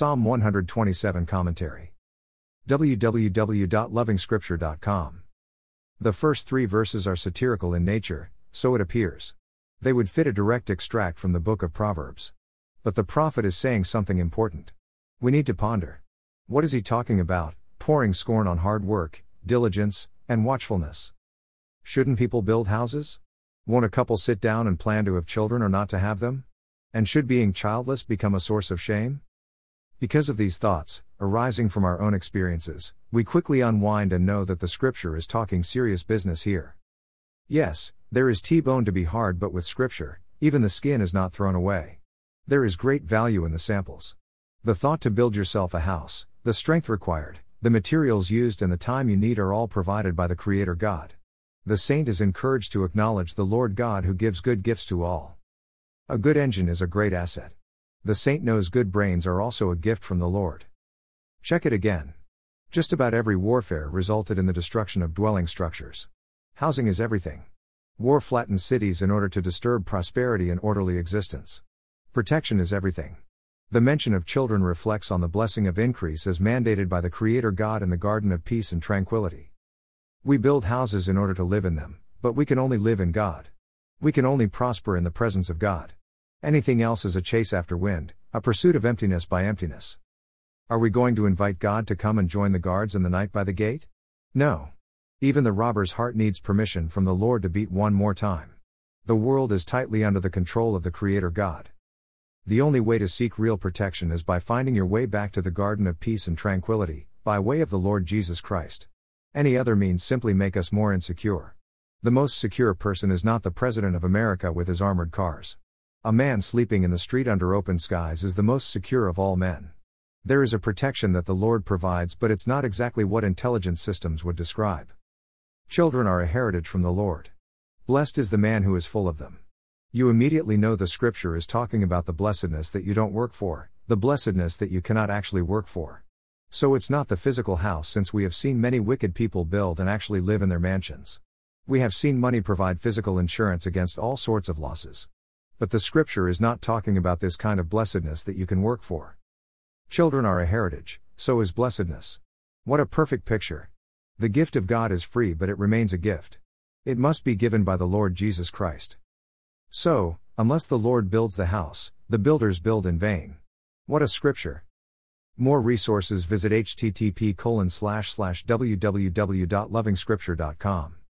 Psalm 127 Commentary. www.lovingscripture.com. The first three verses are satirical in nature, so it appears. They would fit a direct extract from the book of Proverbs. But the prophet is saying something important. We need to ponder. What is he talking about? Pouring scorn on hard work, diligence, and watchfulness. Shouldn't people build houses? Won't a couple sit down and plan to have children or not to have them? And should being childless become a source of shame? Because of these thoughts, arising from our own experiences, we quickly unwind and know that the scripture is talking serious business here. Yes, there is T bone to be hard, but with scripture, even the skin is not thrown away. There is great value in the samples. The thought to build yourself a house, the strength required, the materials used, and the time you need are all provided by the Creator God. The saint is encouraged to acknowledge the Lord God who gives good gifts to all. A good engine is a great asset. The saint knows good brains are also a gift from the Lord. Check it again. Just about every warfare resulted in the destruction of dwelling structures. Housing is everything. War flattens cities in order to disturb prosperity and orderly existence. Protection is everything. The mention of children reflects on the blessing of increase as mandated by the Creator God in the Garden of Peace and Tranquility. We build houses in order to live in them, but we can only live in God. We can only prosper in the presence of God. Anything else is a chase after wind, a pursuit of emptiness by emptiness. Are we going to invite God to come and join the guards in the night by the gate? No. Even the robber's heart needs permission from the Lord to beat one more time. The world is tightly under the control of the Creator God. The only way to seek real protection is by finding your way back to the garden of peace and tranquility, by way of the Lord Jesus Christ. Any other means simply make us more insecure. The most secure person is not the President of America with his armored cars. A man sleeping in the street under open skies is the most secure of all men. There is a protection that the Lord provides, but it's not exactly what intelligence systems would describe. Children are a heritage from the Lord. Blessed is the man who is full of them. You immediately know the scripture is talking about the blessedness that you don't work for, the blessedness that you cannot actually work for. So it's not the physical house since we have seen many wicked people build and actually live in their mansions. We have seen money provide physical insurance against all sorts of losses. But the scripture is not talking about this kind of blessedness that you can work for. Children are a heritage, so is blessedness. What a perfect picture. The gift of God is free, but it remains a gift. It must be given by the Lord Jesus Christ. So, unless the Lord builds the house, the builders build in vain. What a scripture. More resources visit http www.lovingscripture.com.